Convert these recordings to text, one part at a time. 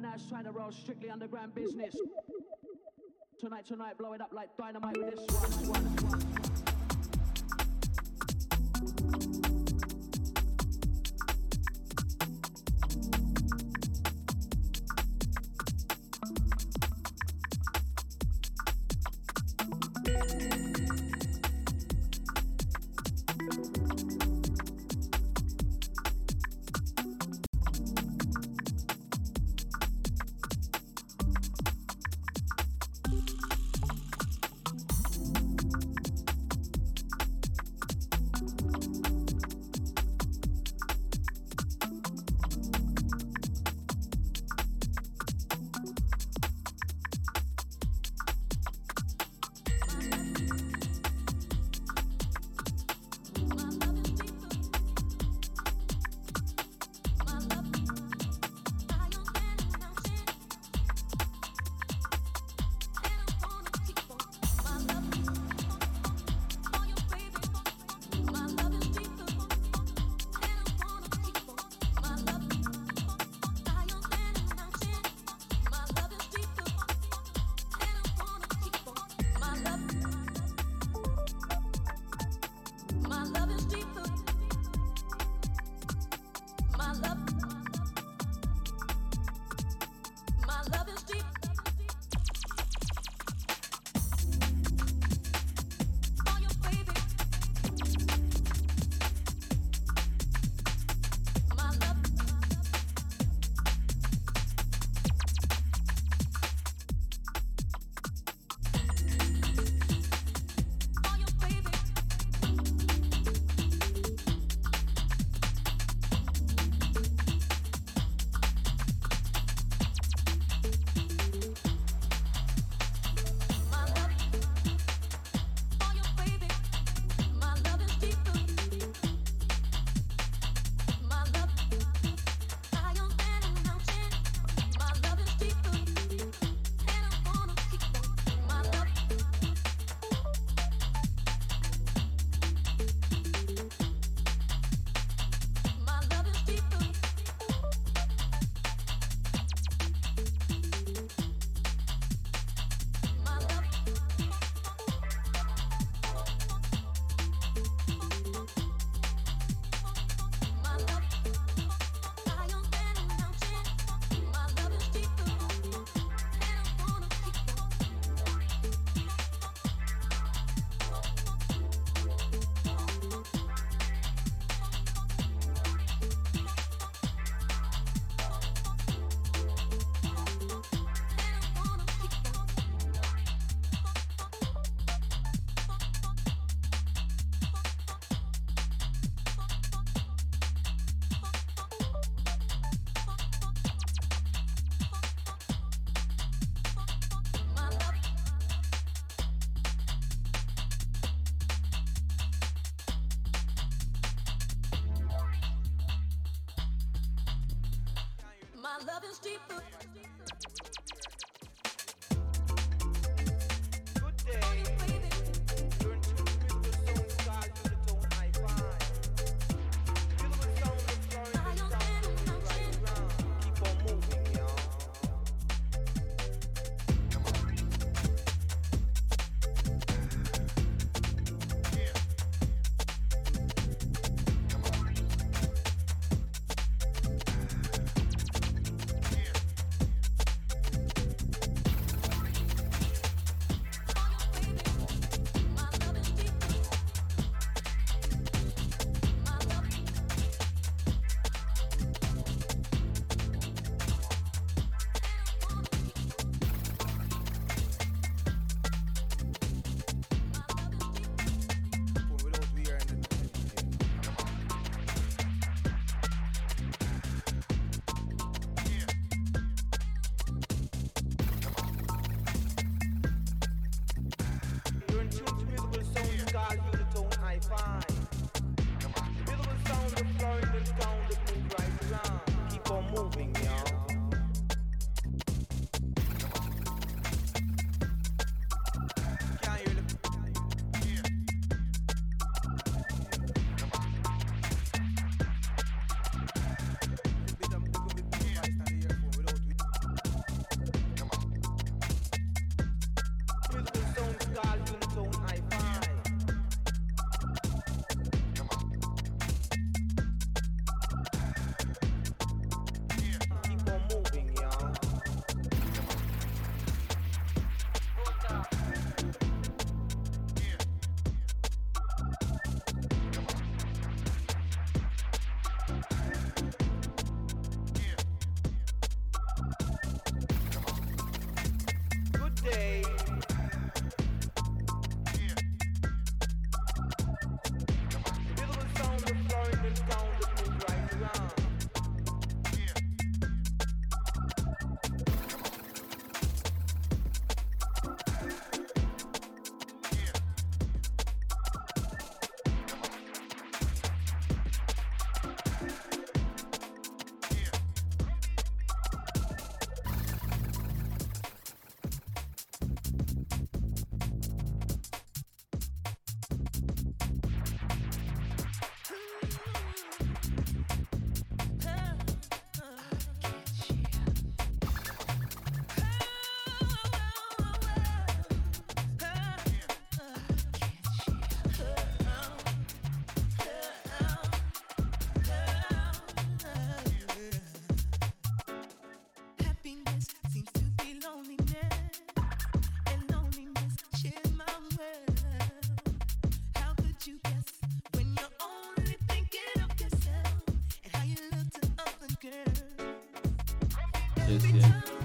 now is trying to roll strictly underground business. Tonight, tonight, blow it up like dynamite with this one. one, one. Nasty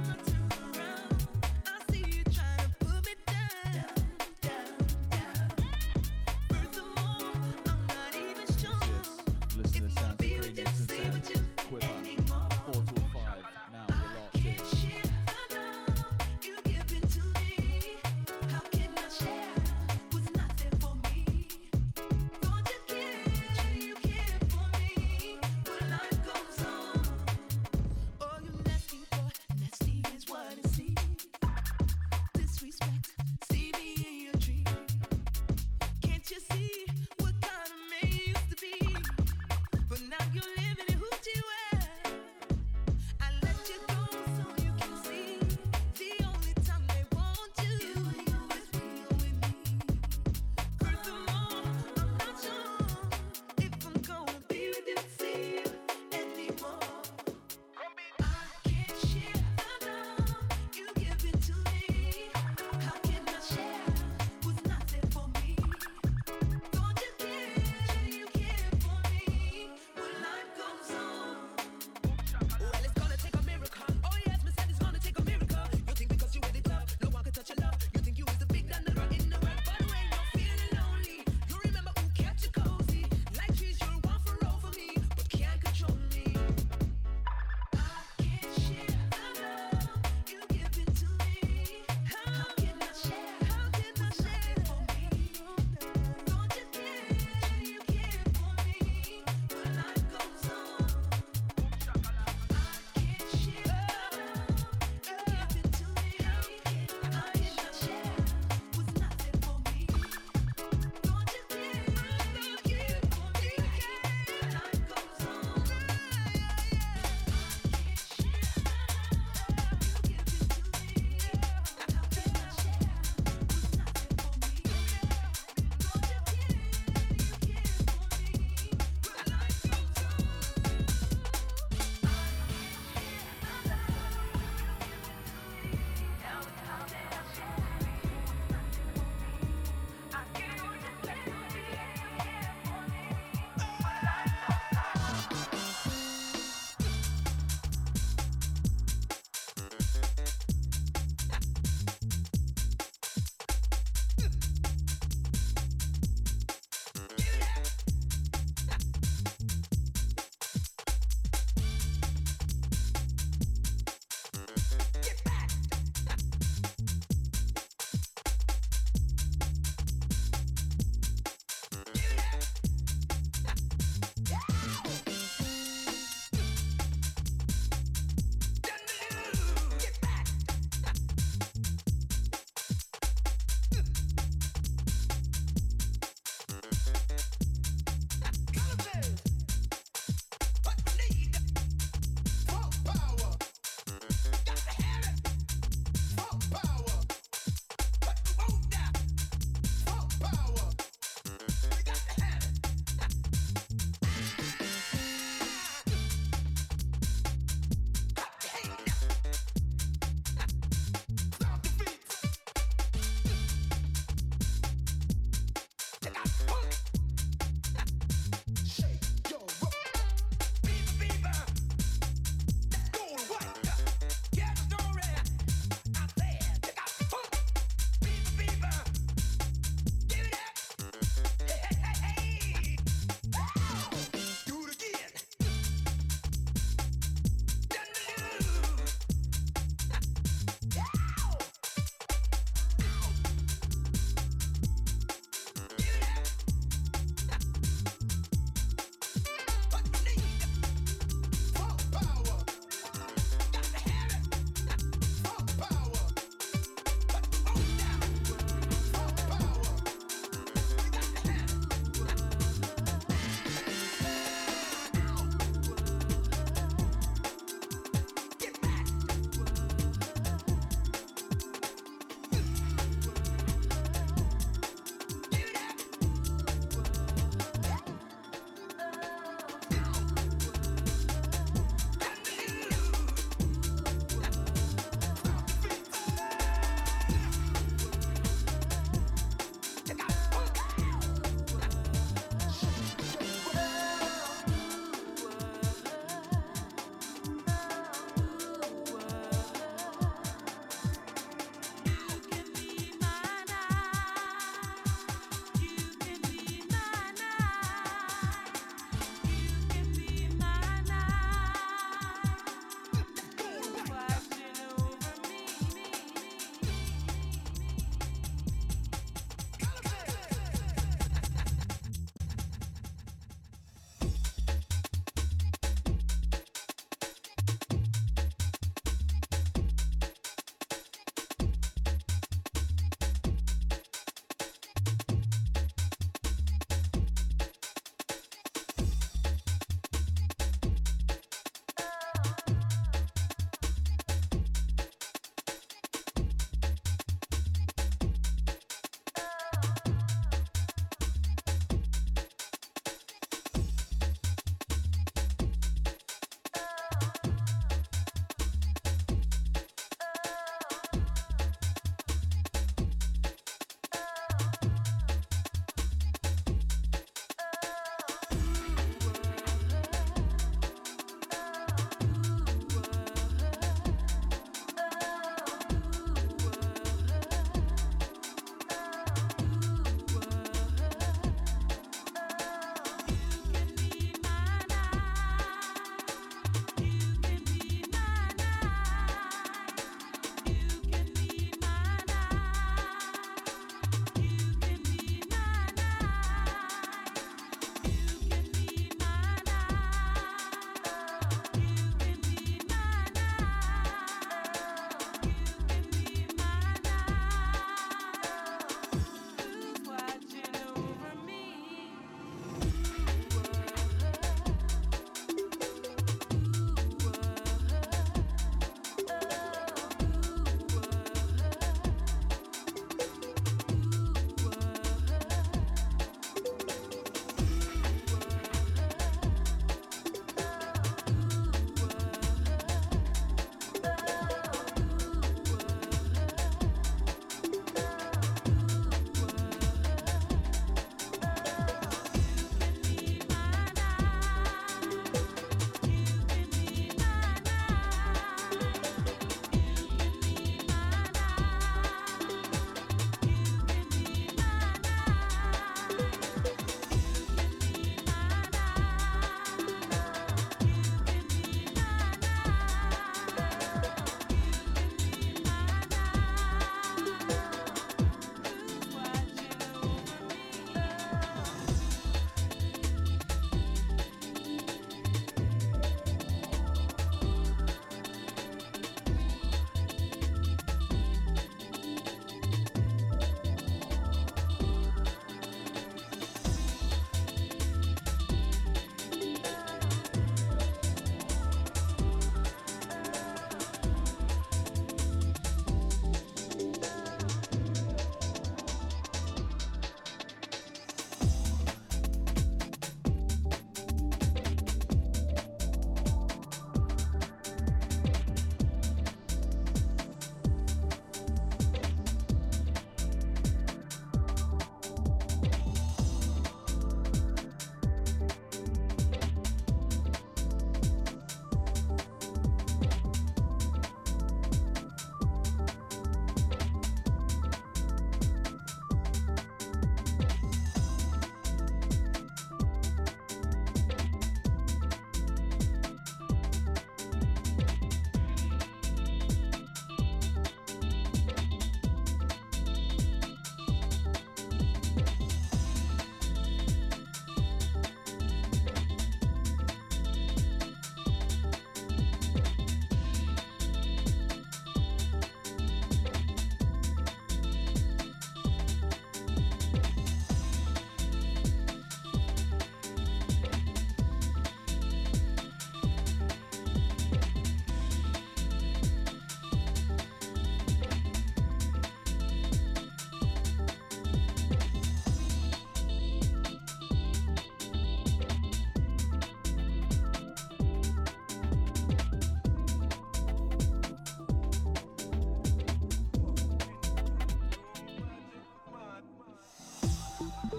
Bye.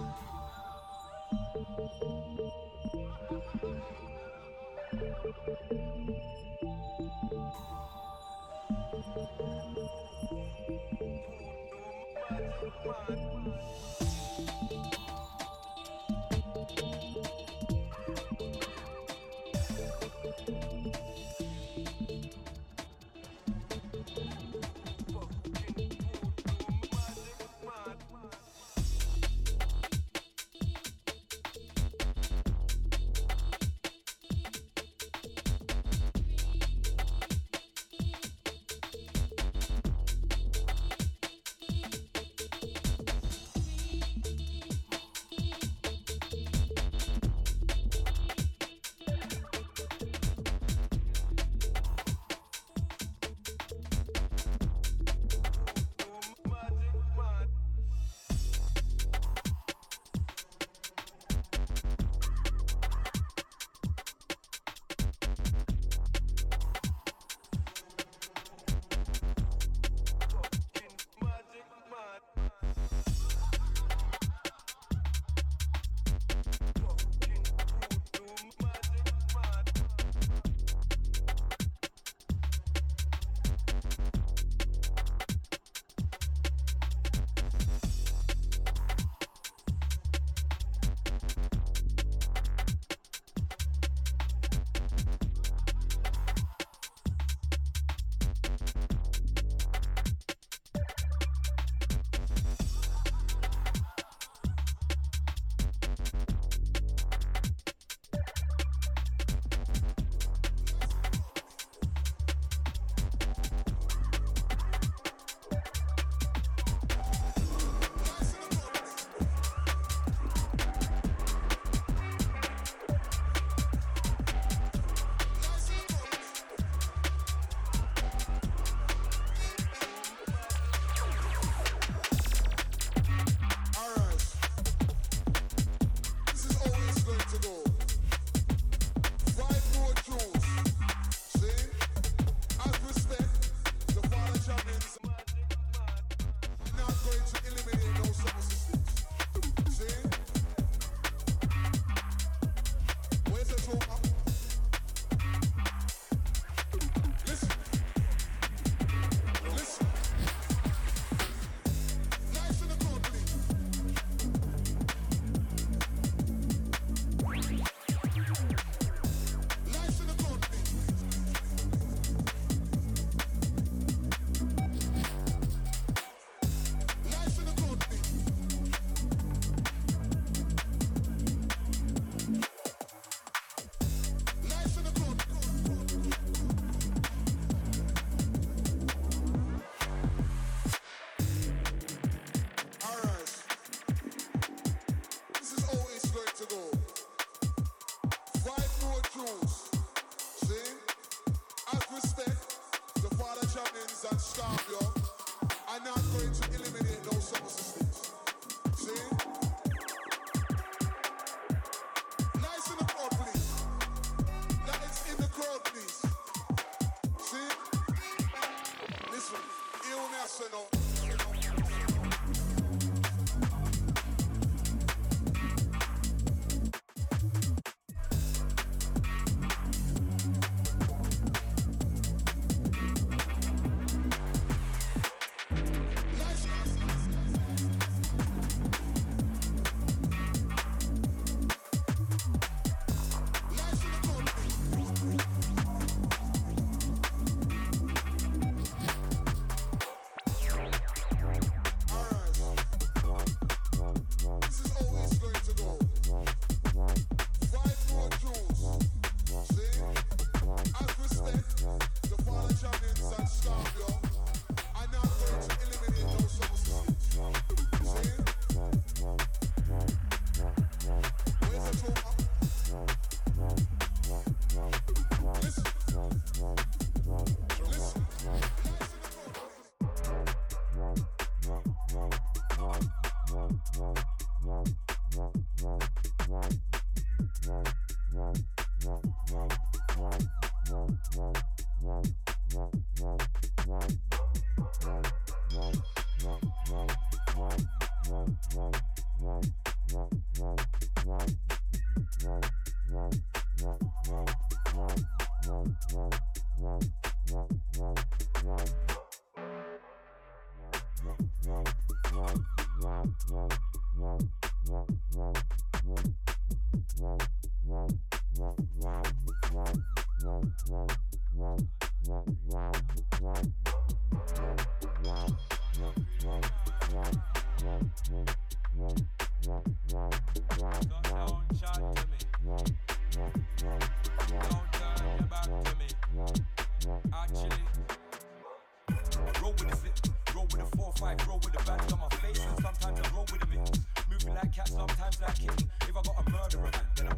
fight, roll with the badge on my face, and sometimes I roll with a mitt. Moving like cat, sometimes like kitten. If I got a murderer, then I'm.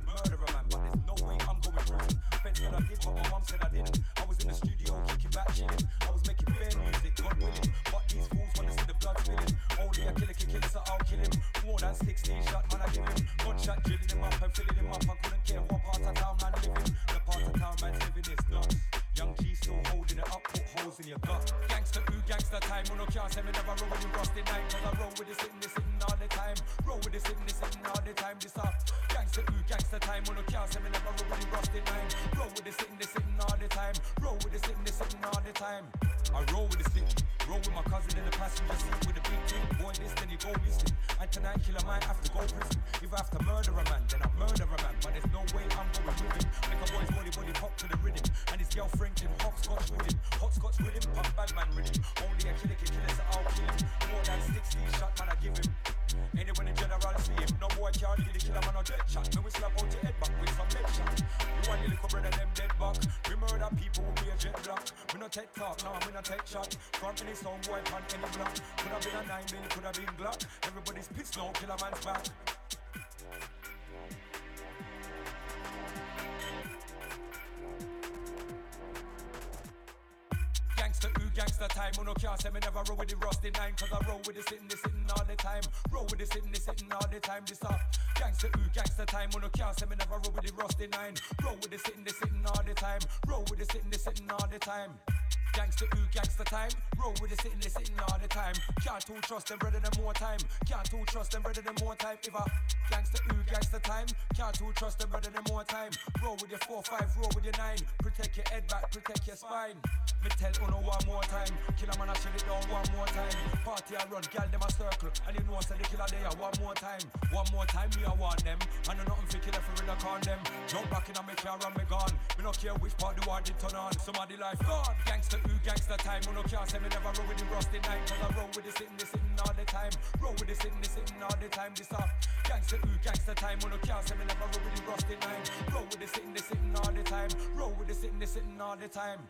a killer might have to go prison. If I have to murder a man, then I murder a man. But there's no way I'm going with him. Make a boy's body body pop to the rhythm. And his girlfriend can hopscotch with him. Hopscotch with him, pump bad man rhythm. Only a killer can kill us, so I'll kill him. More than 60 shot man I give him. Anyone in general see him. No boy can't kill the killer man or dead shot. Me we slap out your head back with some dead shot one, your little brother, them dead back. We murder people, with a jet block. We no take talk, no, we no take shot. Front any his own boy, pan any block. Coulda been a nine, then coulda been Glock. Everybody's pissed no killer man's back. Gangster ooh, gangster time. can't say me never roll with the rusty nine. Cause I roll with the sitting, the sitting all the time. Roll with the sitting, the sitting all the time. This gangsta Gangster ooh, gangster time. can't say me never roll with the rusty nine. Roll with the sitting, the sitting all the time. Roll with the sitting, the sitting all the time. Gangster who, gangster time. Roll with the sitting, they sitting all the time. Can't too trust them, brother, them more time. Can't too trust them, brother, them more time. If I gangster who, gangster time. Can't too trust them, brother, them more time. Roll with your four, five, roll with your nine. Protect your head back, protect your spine. Me tell Uno one more time. Killer man, I shut it down one more time. Party I run, gal them a circle. And you know I said the killer there one more time. One more time, me I want them. I know nothing for killer for real, I con them. Jump back in on me car and me gone. Me no care which part the war they turn on. Somebody life gone. Gangster Gangsta, gangsta time. When no car, say me never roll with the rusty nine. Cause I roll with the sitting, the sitting all the time. Roll with the sitting, the sitting all the time. This up Gangsta, do gangster time. When no car, say me never roll with the rusty nine. Roll with the sitting, the sitting all the time. Roll with the sitting, the sitting all the time.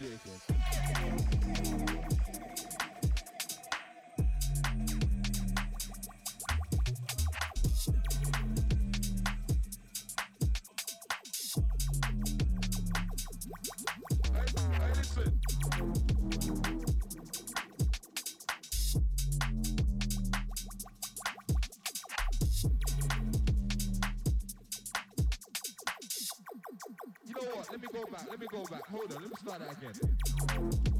ridiculous. Focus to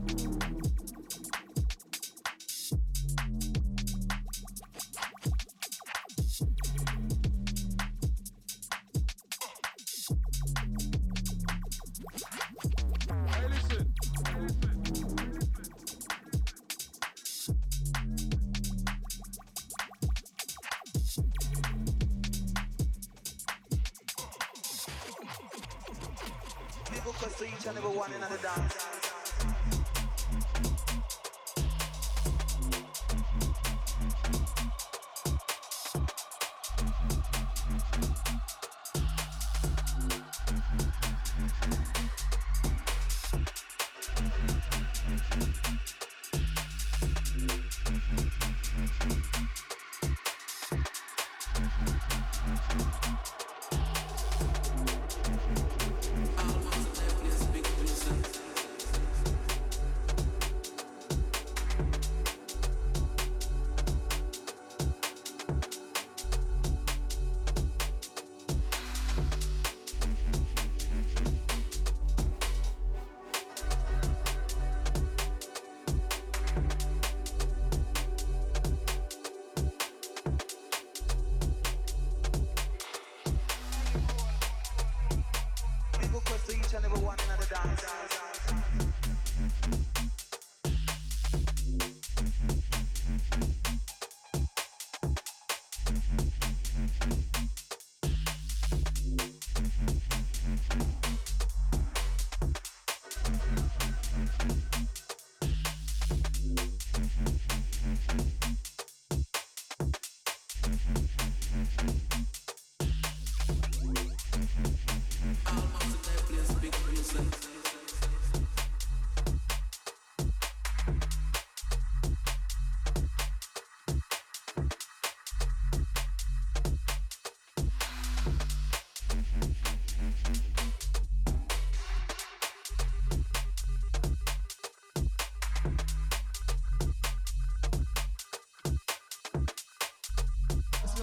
die.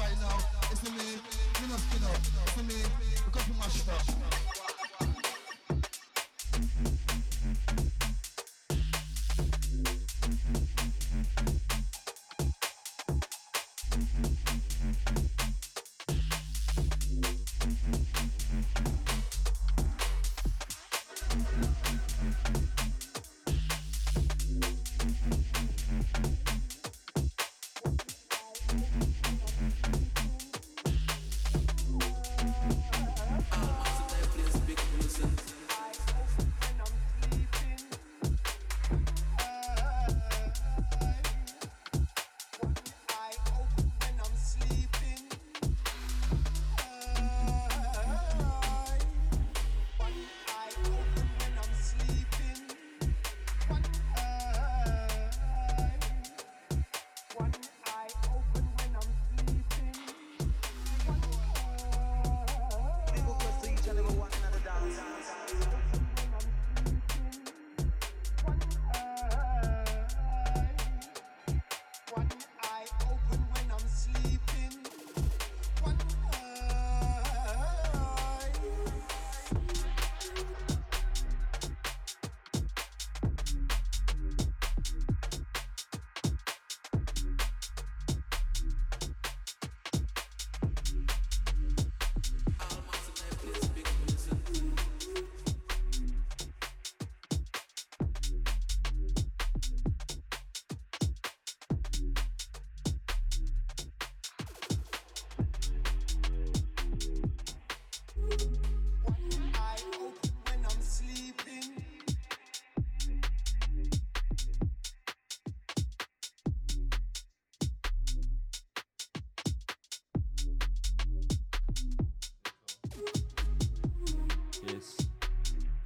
right now. It's me, you must get up. It's me, because we mash up.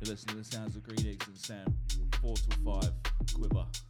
Listening to the sounds of Green Eggs and Sam. 4 to 5, QUIVR.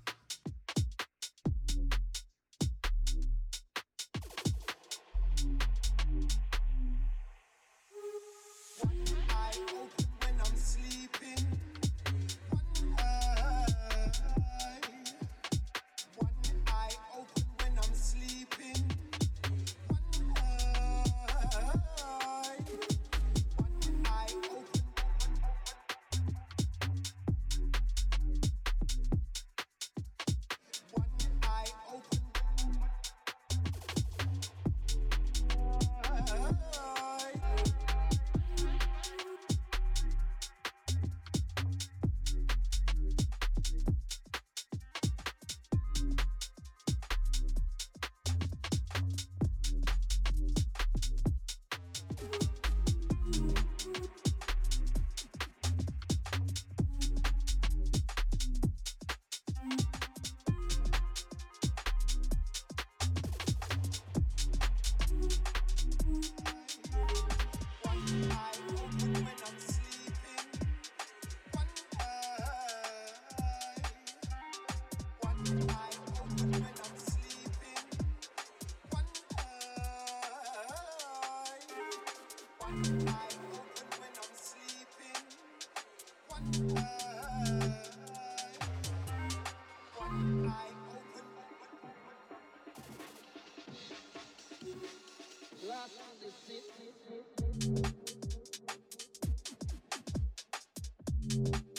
you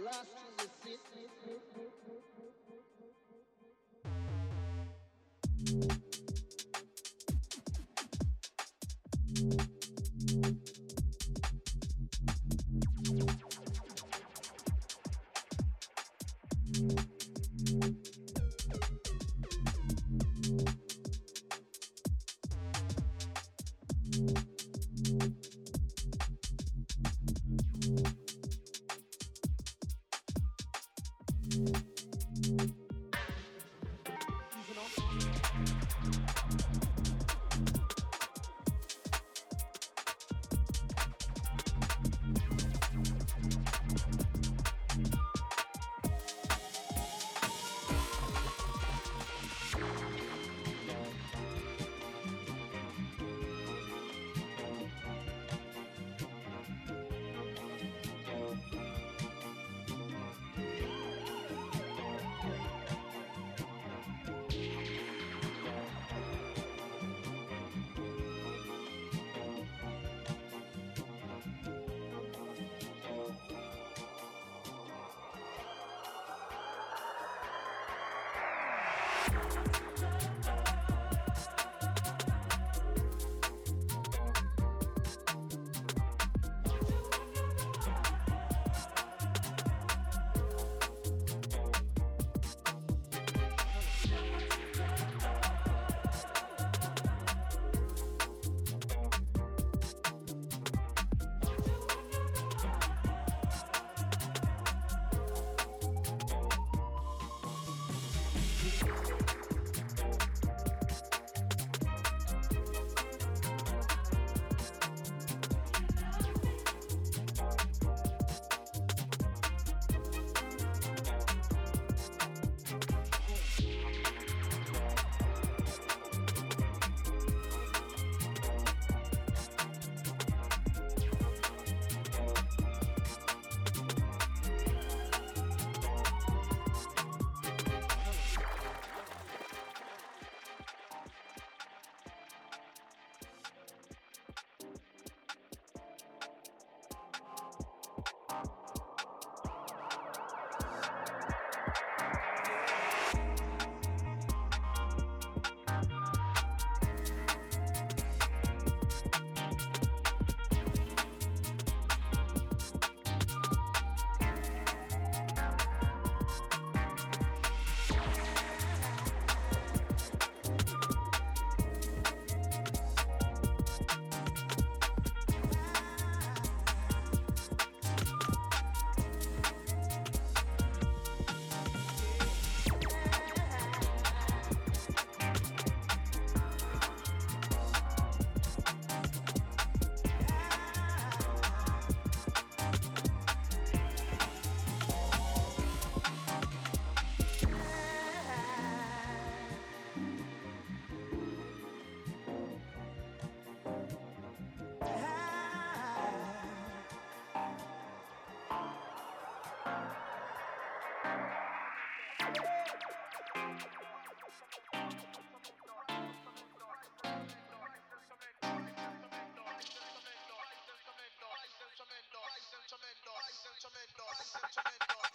lost to the city.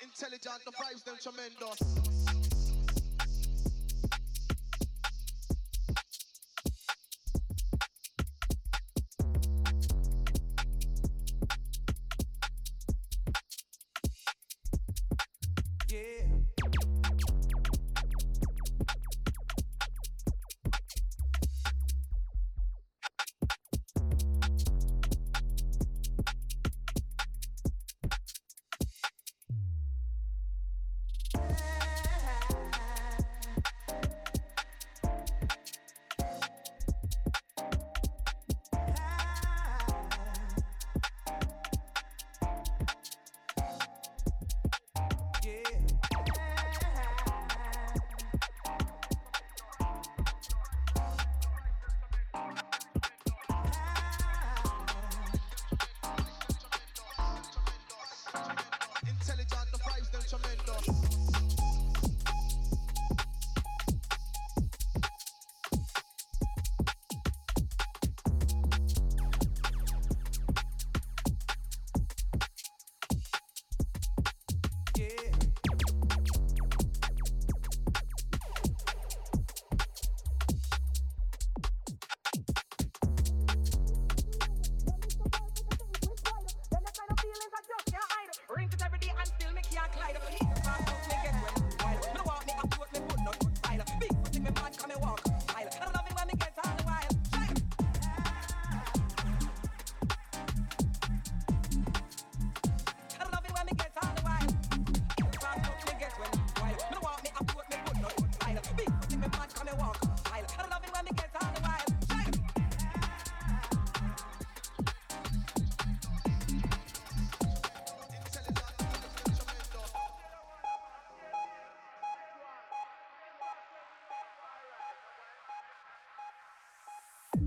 Intelligent, the vibes them tremendous.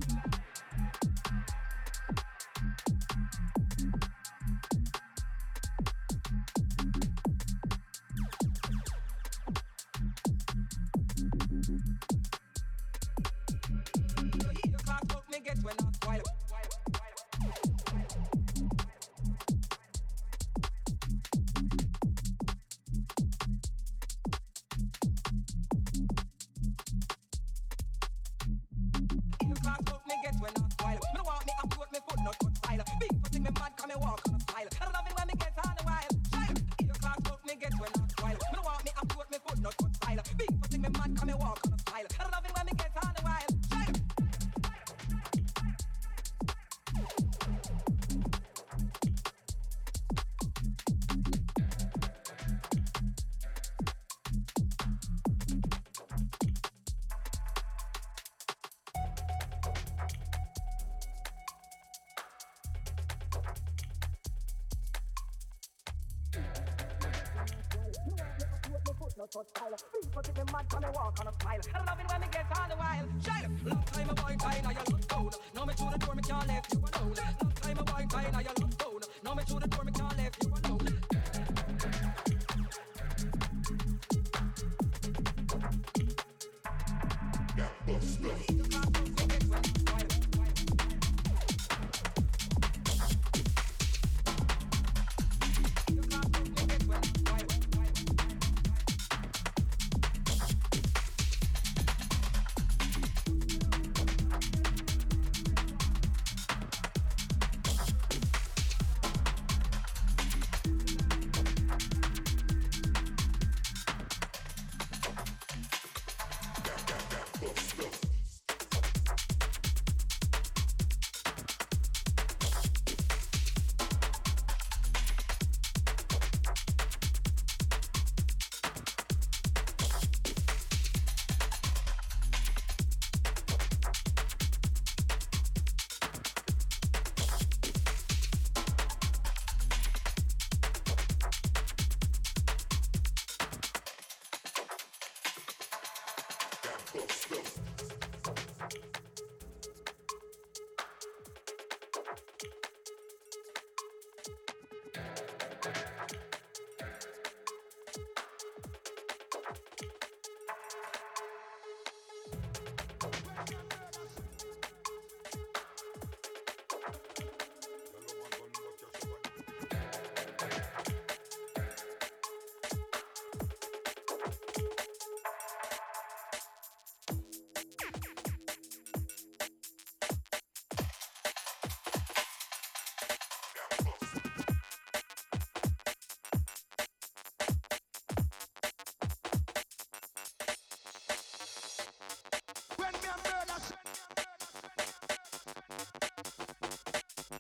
Touch think me mad walk on a smile. I love it when me get on the wild. Child, long time a boy tie now you look down. Now me through the door me can't let you alone. Long time a boy tie now you look down. Now me through the door me Stop, stop.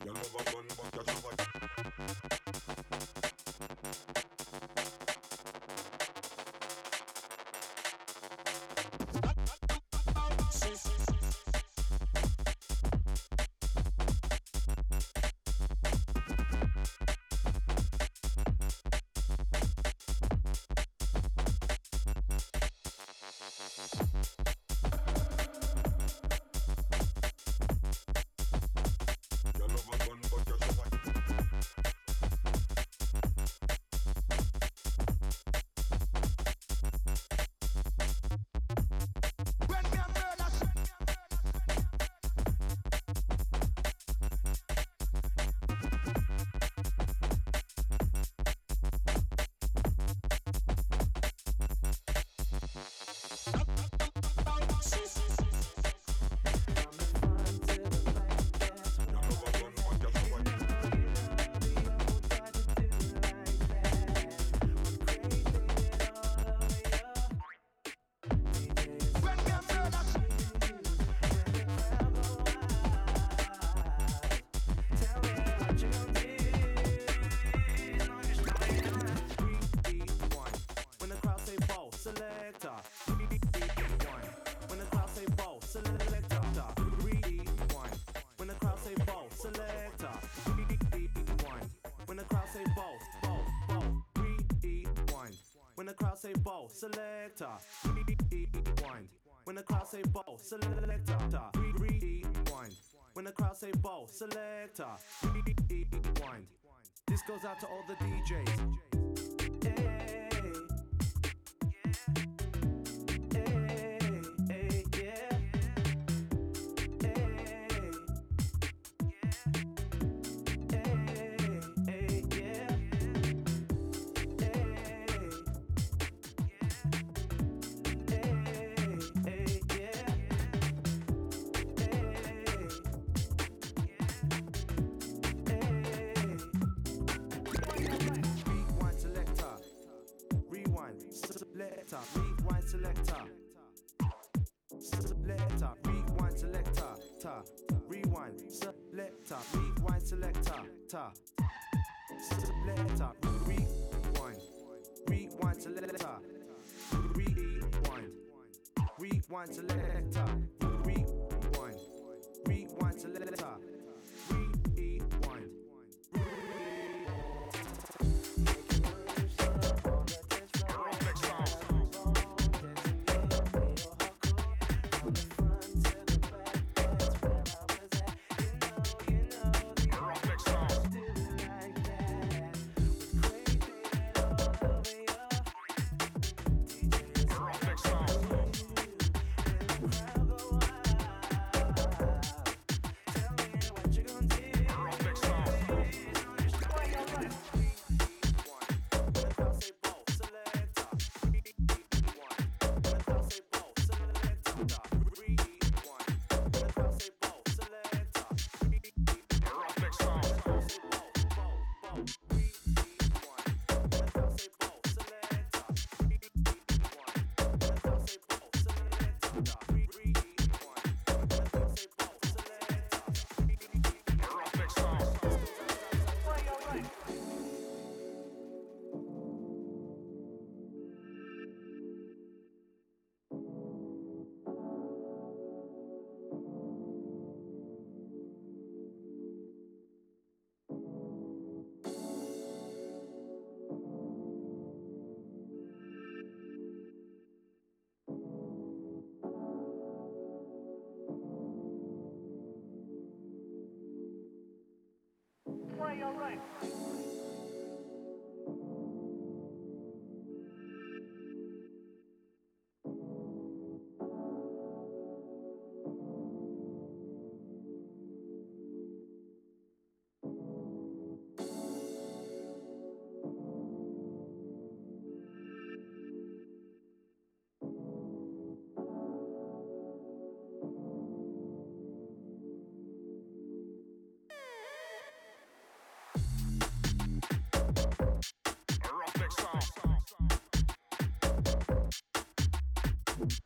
You love a man, but you never selector, rewind. When the crowd say bow, selector, rewind. When the crowd say bow, selector, rewind. This goes out to all the DJs. Selector. Rewind selector. Ta. Selector. Rewind. Rewind selector. Rewind. Rewind selector. your right. you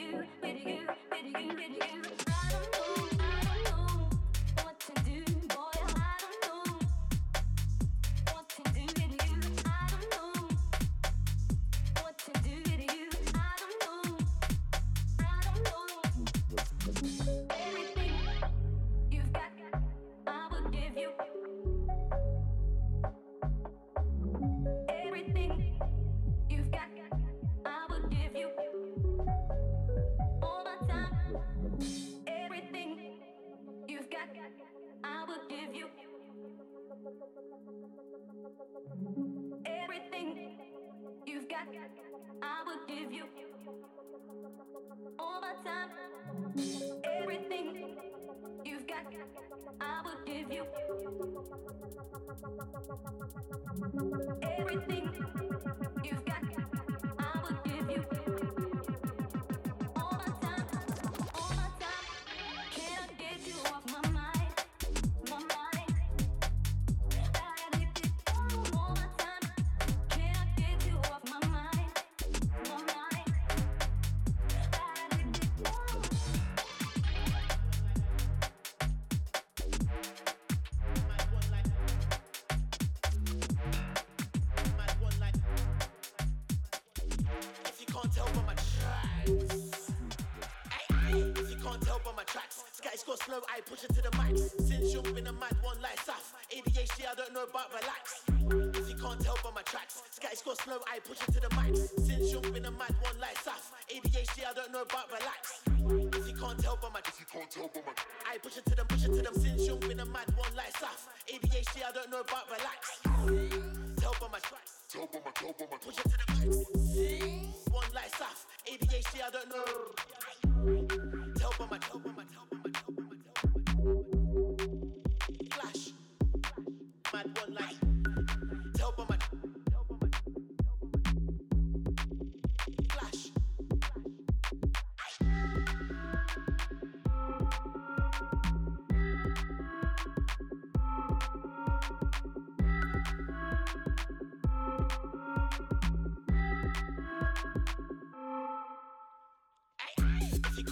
you, with you. Everything you've got, I will give you all my time. Everything you've got, I will give you.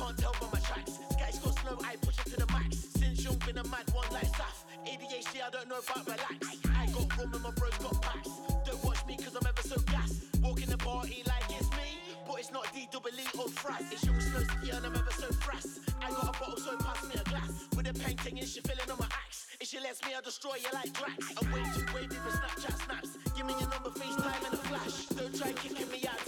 Can't tell by my tracks. Guys go slow, I push it to the max. Since young, been a mad one like Saf. ADHD, I don't know if I relax. I got room and my bros got packs. Don't watch me, cause I'm ever so gas. Walking the party like it's me. But it's not D double E or frass. It's your slow ski and I'm ever so frass. I got a bottle, so pass me a glass. With a painting, it's she feeling on my axe. If she lets me, I'll destroy you like Drax. I'm way too wavy for Snapchat snaps. Give me your number, FaceTime, and a flash. Don't try kicking me out.